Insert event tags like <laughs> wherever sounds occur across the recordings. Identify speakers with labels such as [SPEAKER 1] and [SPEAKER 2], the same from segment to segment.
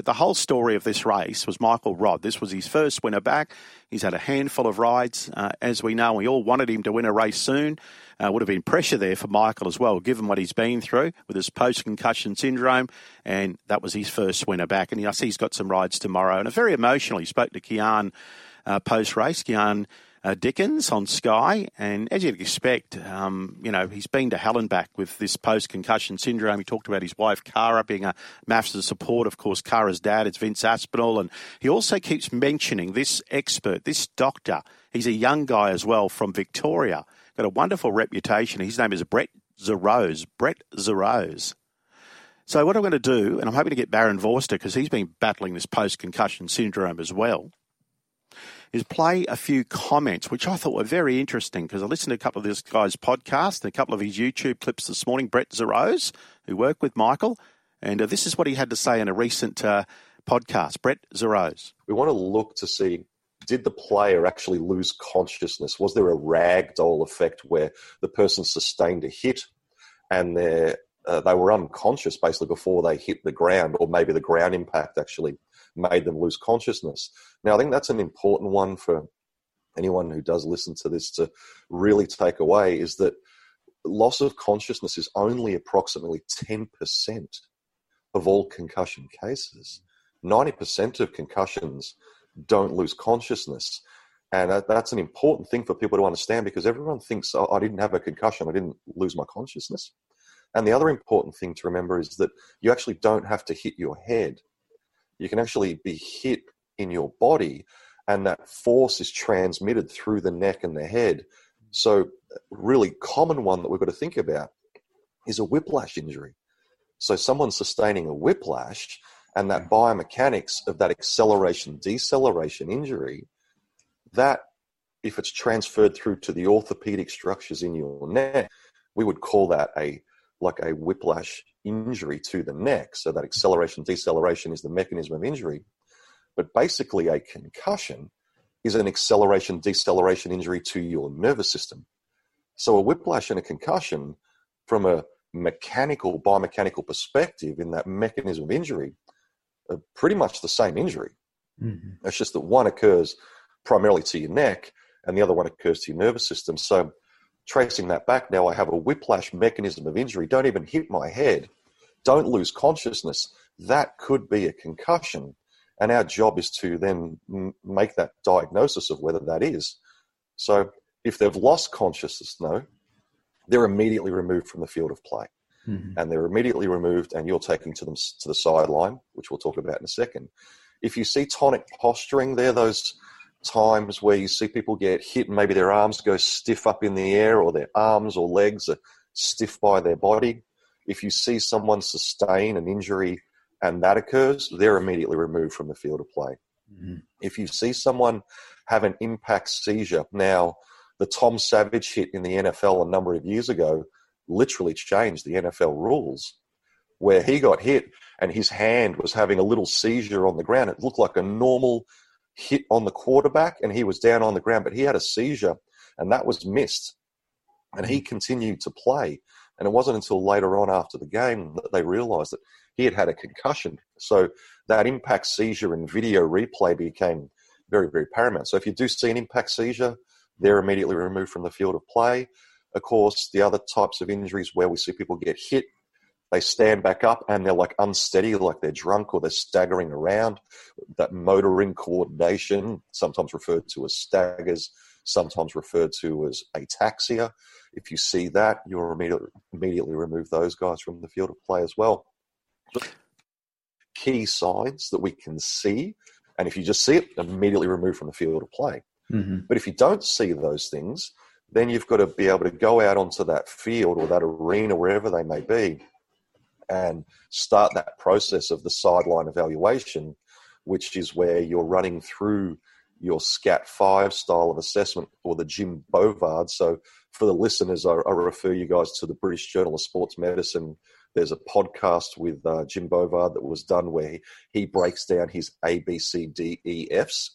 [SPEAKER 1] But the whole story of this race was Michael Rodd. This was his first winner back. He's had a handful of rides. Uh, as we know, we all wanted him to win a race soon. Uh, would have been pressure there for Michael as well, given what he's been through with his post concussion syndrome. And that was his first winner back. And I see he's got some rides tomorrow. And very emotional. He spoke to Kian uh, post race. Kian uh, Dickens on Sky, and as you'd expect, um, you know, he's been to hell and back with this post-concussion syndrome. He talked about his wife, Cara, being a massive support. Of course, Cara's dad is Vince Aspinall, and he also keeps mentioning this expert, this doctor. He's a young guy as well from Victoria, got a wonderful reputation. His name is Brett Zarose. Brett Zarose. So what I'm going to do, and I'm hoping to get Barend Vorster because he's been battling this post-concussion syndrome as well is play a few comments, which I thought were very interesting because I listened to a couple of this guy's podcast and a couple of his YouTube clips this morning. Brett Zarose, who worked with Michael, and uh, this is what he had to say in a recent uh, podcast. Brett Zarose.
[SPEAKER 2] We want to look to see did the player actually lose consciousness? Was there a ragdoll effect where the person sustained a hit and they uh, they were unconscious basically before they hit the ground, or maybe the ground impact actually made them lose consciousness. Now, I think that's an important one for anyone who does listen to this to really take away is that loss of consciousness is only approximately 10% of all concussion cases. 90% of concussions don't lose consciousness. And that's an important thing for people to understand because everyone thinks, oh, I didn't have a concussion, I didn't lose my consciousness. And the other important thing to remember is that you actually don't have to hit your head you can actually be hit in your body and that force is transmitted through the neck and the head. So, really common one that we've got to think about is a whiplash injury. So, someone sustaining a whiplash and that biomechanics of that acceleration deceleration injury, that if it's transferred through to the orthopedic structures in your neck, we would call that a like a whiplash injury to the neck. So that acceleration deceleration is the mechanism of injury. But basically, a concussion is an acceleration deceleration injury to your nervous system. So a whiplash and a concussion, from a mechanical, biomechanical perspective, in that mechanism of injury, are pretty much the same injury. Mm-hmm. It's just that one occurs primarily to your neck and the other one occurs to your nervous system. So tracing that back now, I have a whiplash mechanism of injury. Don't even hit my head. Don't lose consciousness. That could be a concussion. And our job is to then make that diagnosis of whether that is. So if they've lost consciousness, no, they're immediately removed from the field of play. Mm-hmm. And they're immediately removed, and you're taking to them to the sideline, which we'll talk about in a second. If you see tonic posturing, there those times where you see people get hit and maybe their arms go stiff up in the air or their arms or legs are stiff by their body. If you see someone sustain an injury and that occurs, they're immediately removed from the field of play. Mm-hmm. If you see someone have an impact seizure, now the Tom Savage hit in the NFL a number of years ago literally changed the NFL rules where he got hit and his hand was having a little seizure on the ground. It looked like a normal hit on the quarterback and he was down on the ground, but he had a seizure and that was missed. And he mm. continued to play. And it wasn't until later on after the game that they realized that he had had a concussion. So that impact seizure and video replay became very, very paramount. So if you do see an impact seizure, they're immediately removed from the field of play. Of course, the other types of injuries where we see people get hit they stand back up and they're like unsteady, like they're drunk or they're staggering around. That motoring coordination, sometimes referred to as staggers, sometimes referred to as ataxia. If you see that, you'll immediately, immediately remove those guys from the field of play as well. Key signs that we can see, and if you just see it, immediately remove from the field of play. Mm-hmm. But if you don't see those things, then you've got to be able to go out onto that field or that arena, wherever they may be, and start that process of the sideline evaluation, which is where you're running through your SCAT 5 style of assessment or the Jim Bovard. So, for the listeners, I, I, refer you guys to the British Journal of Sports Medicine. There's a podcast with uh, Jim Bovard that was done where he, he breaks down his ABCDEFs,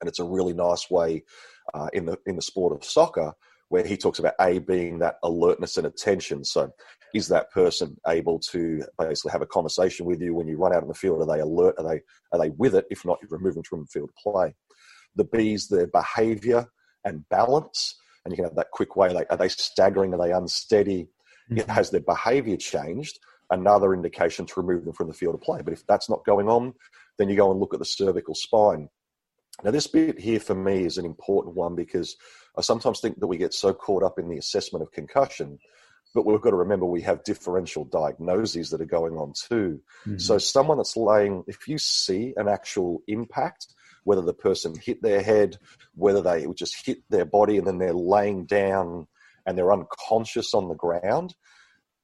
[SPEAKER 2] And it's a really nice way uh, in the in the sport of soccer where he talks about A being that alertness and attention. So, is that person able to basically have a conversation with you when you run out in the field? Are they alert? Are they are they with it? If not, you remove them from the field of play. The B is their behaviour and balance, and you can have that quick way. Like, are they staggering? Are they unsteady? Mm-hmm. Has their behaviour changed? Another indication to remove them from the field of play. But if that's not going on, then you go and look at the cervical spine. Now, this bit here for me is an important one because I sometimes think that we get so caught up in the assessment of concussion, but we've got to remember we have differential diagnoses that are going on too. Mm-hmm. So, someone that's laying, if you see an actual impact, whether the person hit their head, whether they just hit their body and then they're laying down and they're unconscious on the ground,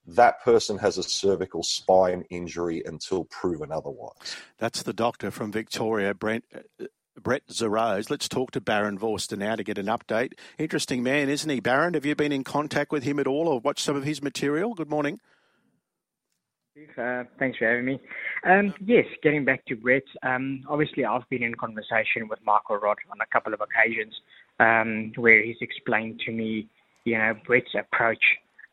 [SPEAKER 2] that person has a cervical spine injury until proven otherwise.
[SPEAKER 1] That's the doctor from Victoria, Brent. Brett Zarose. Let's talk to Barend Vorster now to get an update. Interesting man, isn't he, Barend? Have you been in contact with him at all or watched some of his material? Good morning.
[SPEAKER 3] Uh, thanks for having me. Um, yes, getting back to Brett, um, obviously I've been in conversation with Michael Rodd on a couple of occasions um, where he's explained to me, you know, Brett's approach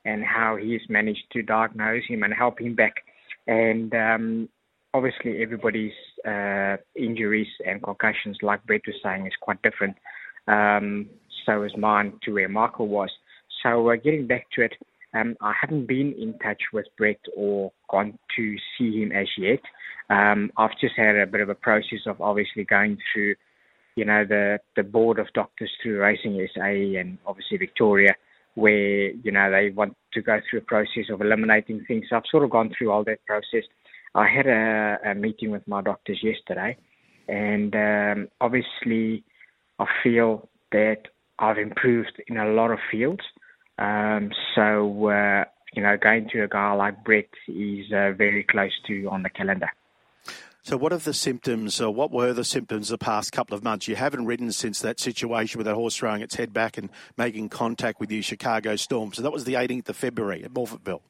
[SPEAKER 3] and how he's managed to diagnose him and help him back. And um, obviously everybody's uh, injuries and concussions, like Brett was saying, is quite different. Um, so is mine to where Michael was. So uh, getting back to it, um, I haven't been in touch with Brett or gone to see him as yet. Um, I've just had a bit of a process of obviously going through, you know, the the board of doctors through Racing SA and obviously Victoria, where you know they want to go through a process of eliminating things. So I've sort of gone through all that process. I had a, a meeting with my doctors yesterday, and um, obviously, I feel that I've improved in a lot of fields. Um, so, uh, you know, going to a guy like Brett is uh, very close to on the calendar.
[SPEAKER 1] So, what are the symptoms, or what were the symptoms the past couple of months? You haven't ridden since that situation with that horse throwing its head back and making contact with you, Chicago Storm. So, that was the 18th of February at Morphettville.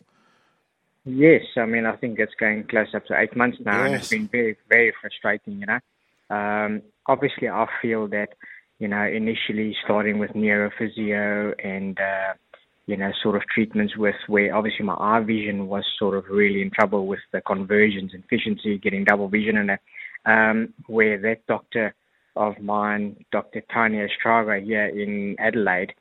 [SPEAKER 3] Yes, I mean, I think it's going close up to eight months now, yes. and it's been very, very frustrating, you know. Um, obviously, I feel that, you know, initially starting with neurophysio and, uh, you know, sort of treatments with where obviously my eye vision was sort of really in trouble with the convergence insufficiency, getting double vision and that, um, where that doctor of mine, Dr. Tanya Estraga here in Adelaide,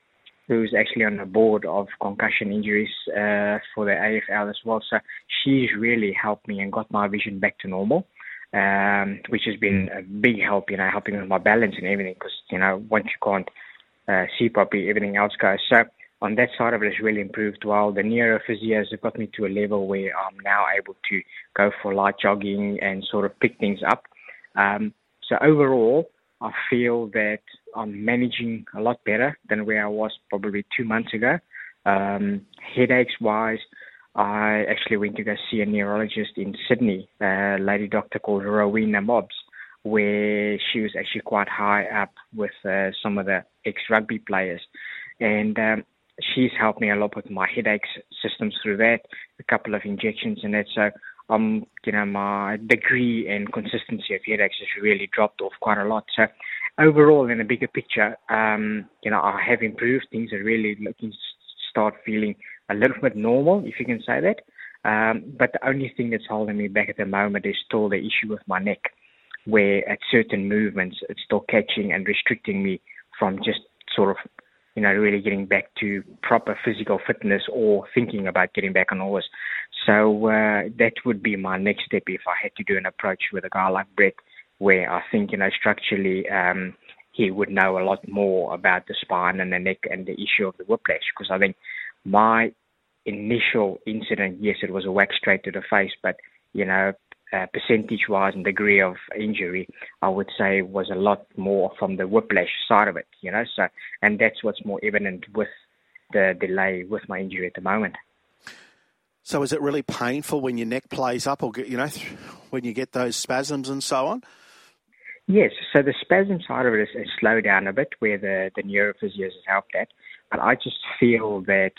[SPEAKER 3] who's actually on the board of concussion injuries uh, for the AFL as well. So she's really helped me and got my vision back to normal, um, which has been a big help, you know, helping with my balance and everything. Because you know, once you can't uh, see properly, everything else goes. So on that side of it has really improved well. The neurophysios have got me to a level where I'm now able to go for light jogging and sort of pick things up. Um, so overall, I feel that I'm managing a lot better than where I was probably two months ago. Um, headaches wise, I actually went to go see a neurologist in Sydney, a lady doctor called Rowena Mobbs, where she was actually quite high up with uh, some of the ex rugby players. And um, she's helped me a lot with my headaches systems through that, a couple of injections and that. So um, you know, my degree and consistency of headaches has really dropped off quite a lot. So overall, in the bigger picture, um, you know, I have improved. Things are really looking start feeling a little bit normal, if you can say that. Um, but the only thing that's holding me back at the moment is still the issue with my neck, where at certain movements it's still catching and restricting me from just sort of you know, really getting back to proper physical fitness or thinking about getting back on horse. So uh, that would be my next step if I had to do an approach with a guy like Brett, where I think, you know, structurally um, he would know a lot more about the spine and the neck and the issue of the whiplash. Because I think my initial incident, yes, it was a whack straight to the face, but, you know, uh, percentage-wise and degree of injury, I would say was a lot more from the whiplash side of it, you know. So, and that's what's more evident with the delay with my injury at the moment.
[SPEAKER 1] So, is it really painful when your neck plays up, or you know, when you get those spasms and so on?
[SPEAKER 3] Yes. So the spasm side of it is, is slowed down a bit, where the the neurophysios has helped that. But I just feel that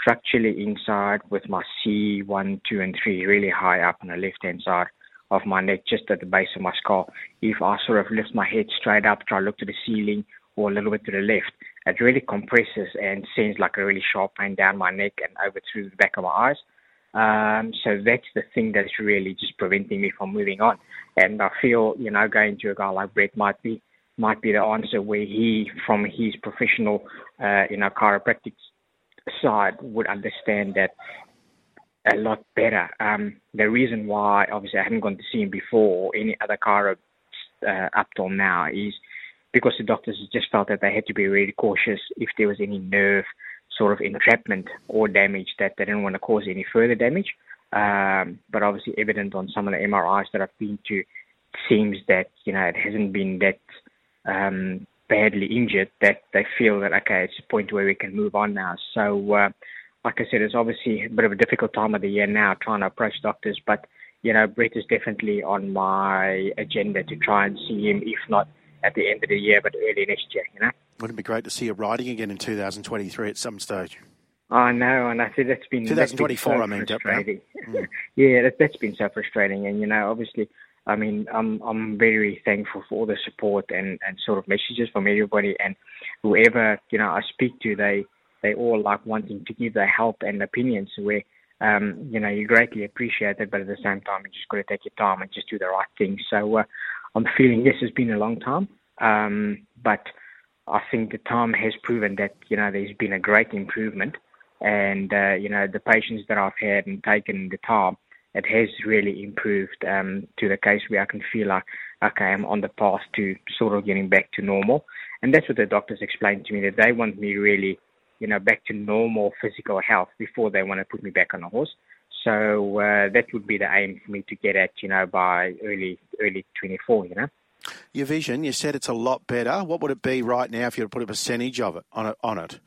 [SPEAKER 3] structurally inside with my C1, 2, and 3 really high up on the left hand side of my neck, just at the base of my skull. If I sort of lift my head straight up, try to look to the ceiling or a little bit to the left, it really compresses and sends like a really sharp pain down my neck and over through the back of my eyes. Um, so that's the thing that's really just preventing me from moving on. And I feel, you know, going to a guy like Brett might be might be the answer where he, from his professional, uh, you know, chiropractic side, would understand that a lot better. Um, the reason why, obviously, I haven't gone to see him before or any other chiro uh, up till now is because the doctors just felt that they had to be really cautious if there was any nerve sort of entrapment or damage that they didn't want to cause any further damage. Um, but obviously, evident on some of the MRIs that I've been to, seems that you know it hasn't been that um, badly injured that they feel that okay, it's a point where we can move on now. So, uh, like I said, it's obviously a bit of a difficult time of the year now trying to approach doctors, but you know, Brett is definitely on my agenda to try and see him, if not at the end of the year, but early next year. You know.
[SPEAKER 1] Wouldn't it be great to see you riding again in 2023 at some stage?
[SPEAKER 3] I know, and I said that's been
[SPEAKER 1] 2024.
[SPEAKER 3] That's
[SPEAKER 1] been so I mean,
[SPEAKER 3] frustrating. Mm. <laughs> yeah, that, that's been so frustrating, and you know, obviously, I mean, I'm I'm very thankful for all the support and and sort of messages from everybody and whoever you know I speak to. They they all like wanting to give their help and opinions where. Um, you know, you greatly appreciate it, but at the same time, you just got to take your time and just do the right thing. So, uh, I'm feeling this has been a long time, um, but I think the time has proven that you know there's been a great improvement, and uh, you know the patients that I've had and taken the time, it has really improved um, to the case where I can feel like okay, I'm on the path to sort of getting back to normal, and that's what the doctors explained to me that they want me really, you know, back to normal physical health before they want to put me back on a horse. So uh, that would be the aim for me to get at, you know, by early early 24, you know.
[SPEAKER 1] Your vision, you said it's a lot better. What would it be right now if you were to put a percentage of it on it? On it?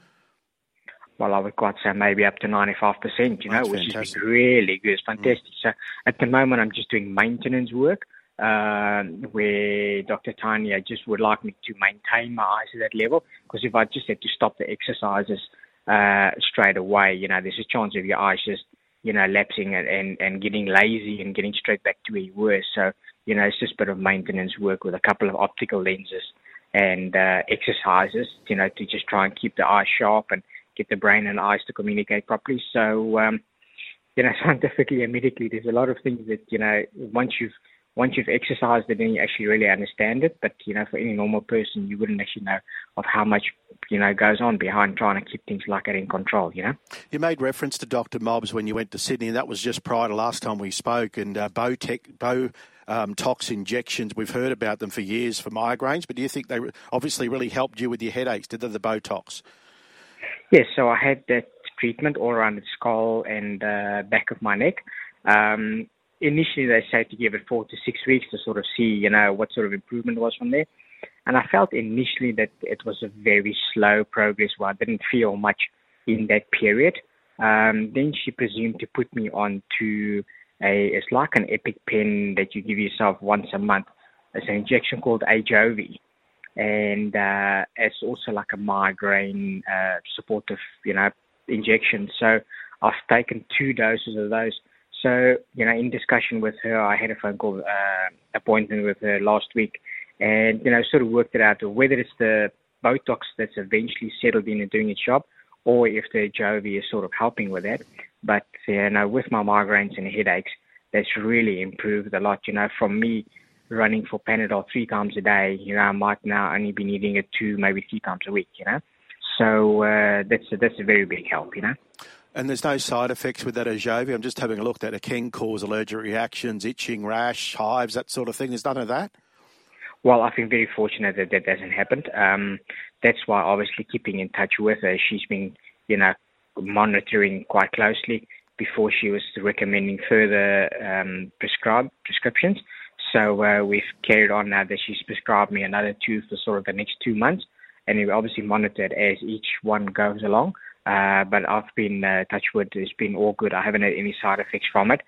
[SPEAKER 3] Well, I would quite say maybe up to 95%, you know, That's which fantastic. is really good. It's fantastic. Mm. So at the moment, I'm just doing maintenance work um, where Dr. Tanya I just would like me to maintain my eyes at that level. Because if I just had to stop the exercises uh, straight away, you know, there's a chance of your eyes just, you know, lapsing and, and, and getting lazy and getting straight back to where you were. So you know, it's just a bit of maintenance work with a couple of optical lenses and uh, exercises, you know, to just try and keep the eyes sharp and get the brain and eyes to communicate properly. So, um, you know, <laughs> scientifically and medically, there's a lot of things that, you know, once you've once you've exercised it, then you actually really understand it. But you know, for any normal person, you wouldn't actually know of how much you know goes on behind trying to keep things like that in control. You know.
[SPEAKER 1] You made reference to Dr. Mobbs when you went to Sydney, and that was just prior to last time we spoke. And uh, Bowtech, Bow um, tox injections. We've heard about them for years for migraines, but do you think they obviously really helped you with your headaches? Did they, the Botox?
[SPEAKER 3] Yes, so I had that treatment all around the skull and uh, back of my neck. Um, initially, they said to give it four to six weeks to sort of see, you know, what sort of improvement was from there. And I felt initially that it was a very slow progress where I didn't feel much in that period. Um, then she presumed to put me on to a it's like an epic pen that you give yourself once a month. It's an injection called Ajovy, and uh, it's also like a migraine uh, supportive, you know, injection. So I've taken two doses of those. So you know, in discussion with her, I had a phone call uh, appointment with her last week, and you know, sort of worked it out whether it's the Botox that's eventually settled in and doing its job, or if the Ajovy is sort of helping with that. But you know, with my migraines and headaches, that's really improved a lot. You know, from me running for Panadol three times a day, you know, I might now only be needing it two, maybe three times a week. You know, so uh, that's a, that's a very big help. You know.
[SPEAKER 1] And there's no side effects with that Ajovy. I'm just having a look that it can cause allergic reactions, itching, rash, hives, that sort of thing. There's none of that.
[SPEAKER 3] Well, I've been very fortunate that that hasn't happened. Um, that's why obviously keeping in touch with her. She's been, you know, monitoring quite closely before she was recommending further um, prescribe prescriptions. So uh, we've carried on now that she's prescribed me another two for sort of the next two months, and we obviously monitored as each one goes along. Uh, but I've been uh, touch wood; it's been all good. I haven't had any side effects from it,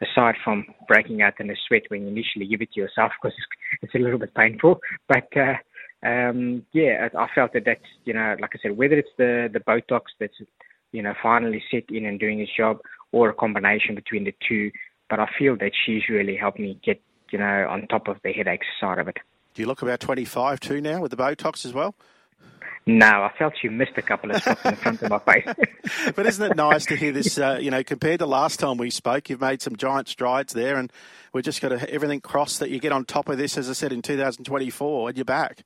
[SPEAKER 3] aside from breaking out in a sweat when you initially give it to yourself <laughs> because it's, it's a little bit painful. But uh, um, yeah, I felt that that's you know, like I said, whether it's the the Botox that's you know, finally set in and doing his job, or a combination between the two. But I feel that she's really helped me get, you know, on top of the headaches side of it.
[SPEAKER 1] Do you look about 25 too now with the Botox as well?
[SPEAKER 3] No, I felt you missed a couple of shots in front of my face. <laughs>
[SPEAKER 1] but isn't it nice to hear this? Uh, you know, compared to last time we spoke, you've made some giant strides there, and we've just got to, everything crossed that you get on top of this, as I said, in 2024, and you're back.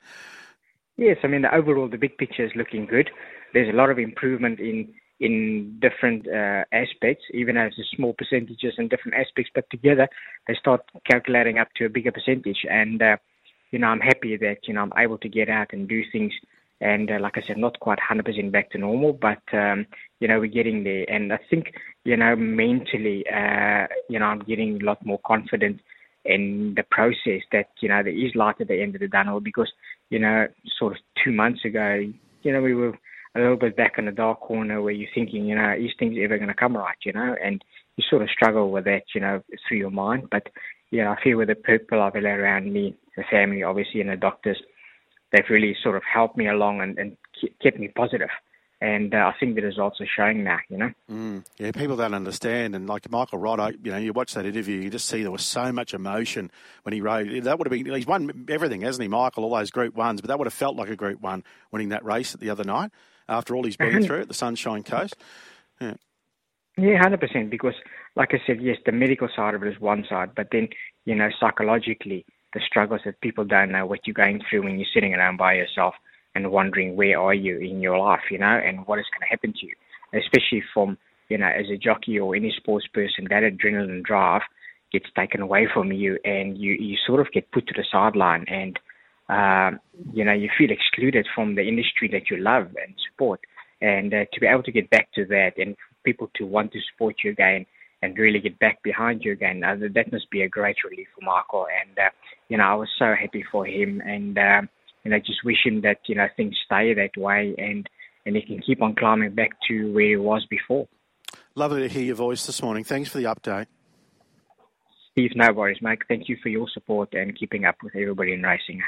[SPEAKER 3] Yes, I mean, the overall, the big picture is looking good. There's a lot of improvement in in different uh, aspects, even as small percentages in different aspects, but together they start calculating up to a bigger percentage. And uh, you know, I'm happy that you know I'm able to get out and do things and uh, like I said, not quite 100% back to normal, but um, you know we're getting there. And I think you know mentally, uh, you know I'm getting a lot more confident in the process that you know there is light at the end of the tunnel because you know sort of two months ago, you know we were a little bit back in the dark corner where you're thinking, you know, is things ever going to come right, you know, and you sort of struggle with that, you know, through your mind. But yeah, I feel with the people I've had around me, the family, obviously, and the doctors they've really sort of helped me along and, and kept me positive. And uh, I think the results are showing now, you know.
[SPEAKER 1] Mm, yeah, people don't understand, and like Michael Roddo, you know, you watch that interview, you just see there was so much emotion when he rode. That would have been he's won everything, hasn't he, Michael? All those Group Ones, but that would have felt like a Group One winning that race the other night after all he's been <laughs> through at the Sunshine Coast.
[SPEAKER 3] Yeah. Yeah, hundred percent. Because, like I said, yes, the medical side of it is one side, but then you know, psychologically, the struggles that people don't know what you're going through when you're sitting around by yourself and wondering where are you in your life, you know, and what is going to happen to you, especially from you know as a jockey or any sports person, that adrenaline drive gets taken away from you, and you you sort of get put to the sideline, and um, you know you feel excluded from the industry that you love and support, and uh, to be able to get back to that and people to want to support you again and really get back behind you again. Uh, that must be a great relief for Michael. And, uh, you know, I was so happy for him. And, um, and I just wish him that, you know, things stay that way and, and he can keep on climbing back to where he was before.
[SPEAKER 1] Lovely to hear your voice this morning. Thanks for the update.
[SPEAKER 3] Steve, no worries, Mike. Thank you for your support and keeping up with everybody in racing.